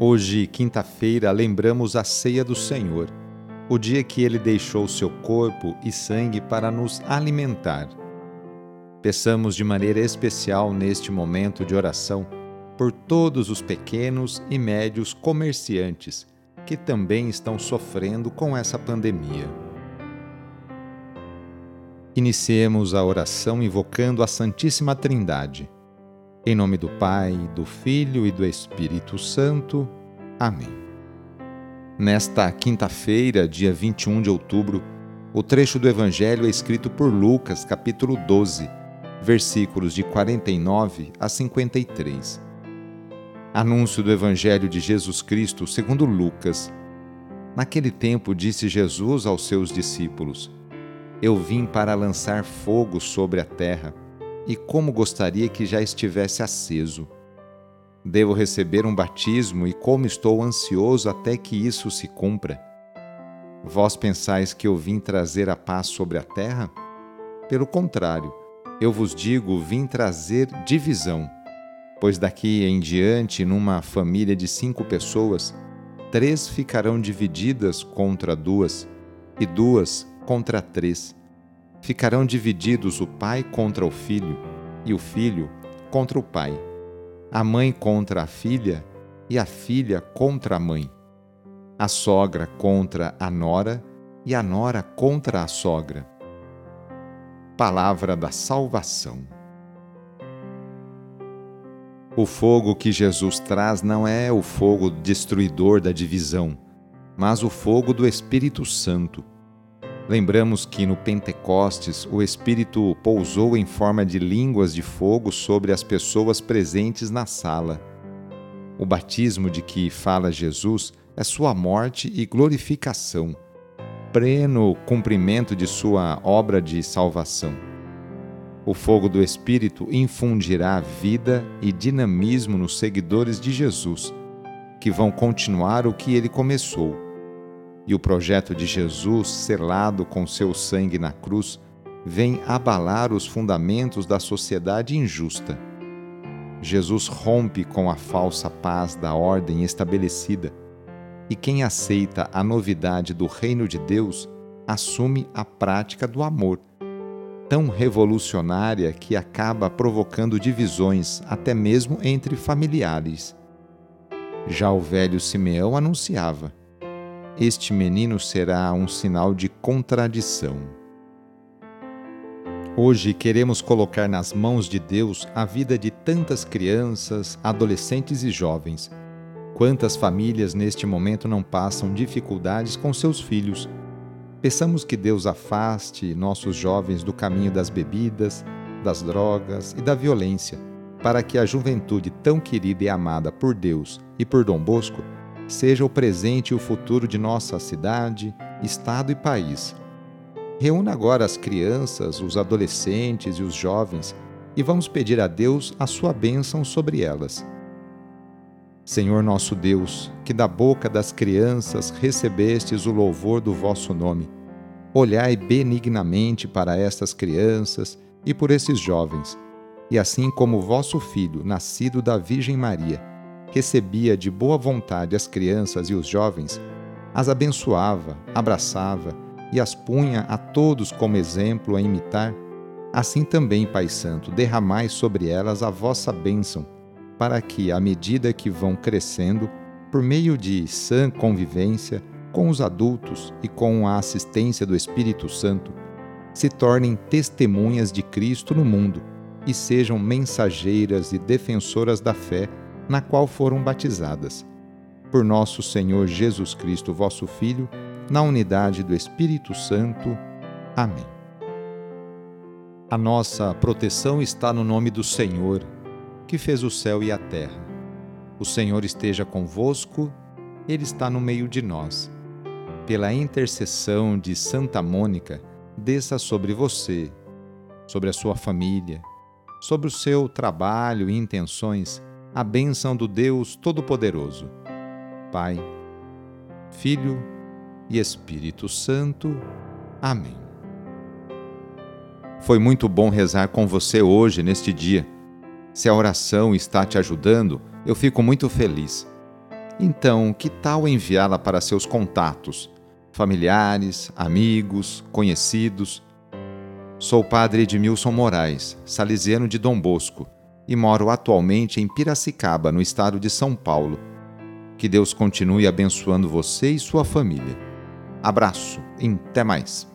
Hoje, quinta-feira, lembramos a ceia do Senhor, o dia que ele deixou seu corpo e sangue para nos alimentar. Peçamos de maneira especial neste momento de oração por todos os pequenos e médios comerciantes que também estão sofrendo com essa pandemia. Iniciemos a oração invocando a Santíssima Trindade. Em nome do Pai, do Filho e do Espírito Santo. Amém. Nesta quinta-feira, dia 21 de outubro, o trecho do Evangelho é escrito por Lucas, capítulo 12, versículos de 49 a 53. Anúncio do Evangelho de Jesus Cristo segundo Lucas. Naquele tempo disse Jesus aos seus discípulos: Eu vim para lançar fogo sobre a terra e como gostaria que já estivesse aceso. Devo receber um batismo e como estou ansioso até que isso se cumpra. Vós pensais que eu vim trazer a paz sobre a terra? Pelo contrário, eu vos digo, vim trazer divisão. Pois daqui em diante, numa família de cinco pessoas, três ficarão divididas contra duas, e duas contra três Ficarão divididos o pai contra o filho, e o filho contra o pai, a mãe contra a filha, e a filha contra a mãe, a sogra contra a nora, e a nora contra a sogra. Palavra da Salvação. O fogo que Jesus traz não é o fogo destruidor da divisão, mas o fogo do Espírito Santo Lembramos que no Pentecostes o Espírito pousou em forma de línguas de fogo sobre as pessoas presentes na sala. O batismo de que fala Jesus é sua morte e glorificação, pleno cumprimento de sua obra de salvação. O fogo do Espírito infundirá vida e dinamismo nos seguidores de Jesus, que vão continuar o que ele começou e o projeto de Jesus, selado com seu sangue na cruz, vem abalar os fundamentos da sociedade injusta. Jesus rompe com a falsa paz da ordem estabelecida, e quem aceita a novidade do reino de Deus assume a prática do amor, tão revolucionária que acaba provocando divisões até mesmo entre familiares. Já o velho Simeão anunciava: este menino será um sinal de contradição. Hoje queremos colocar nas mãos de Deus a vida de tantas crianças, adolescentes e jovens. Quantas famílias neste momento não passam dificuldades com seus filhos? Peçamos que Deus afaste nossos jovens do caminho das bebidas, das drogas e da violência, para que a juventude tão querida e amada por Deus e por Dom Bosco seja o presente e o futuro de nossa cidade, estado e país. Reúna agora as crianças, os adolescentes e os jovens e vamos pedir a Deus a sua bênção sobre elas. Senhor nosso Deus, que da boca das crianças recebestes o louvor do vosso nome, olhai benignamente para estas crianças e por esses jovens, e assim como vosso Filho, nascido da Virgem Maria, recebia de boa vontade as crianças e os jovens, as abençoava, abraçava e as punha a todos como exemplo a imitar, assim também, Pai Santo, derramai sobre elas a vossa bênção, para que, à medida que vão crescendo, por meio de sã convivência com os adultos e com a assistência do Espírito Santo, se tornem testemunhas de Cristo no mundo e sejam mensageiras e defensoras da fé na qual foram batizadas. Por nosso Senhor Jesus Cristo, vosso Filho, na unidade do Espírito Santo. Amém. A nossa proteção está no nome do Senhor, que fez o céu e a terra. O Senhor esteja convosco, Ele está no meio de nós. Pela intercessão de Santa Mônica, desça sobre você, sobre a sua família, sobre o seu trabalho e intenções a bênção do Deus Todo-Poderoso, Pai, Filho e Espírito Santo. Amém. Foi muito bom rezar com você hoje, neste dia. Se a oração está te ajudando, eu fico muito feliz. Então, que tal enviá-la para seus contatos, familiares, amigos, conhecidos? Sou padre Edmilson Moraes, salesiano de Dom Bosco, e moro atualmente em Piracicaba, no estado de São Paulo. Que Deus continue abençoando você e sua família. Abraço e até mais.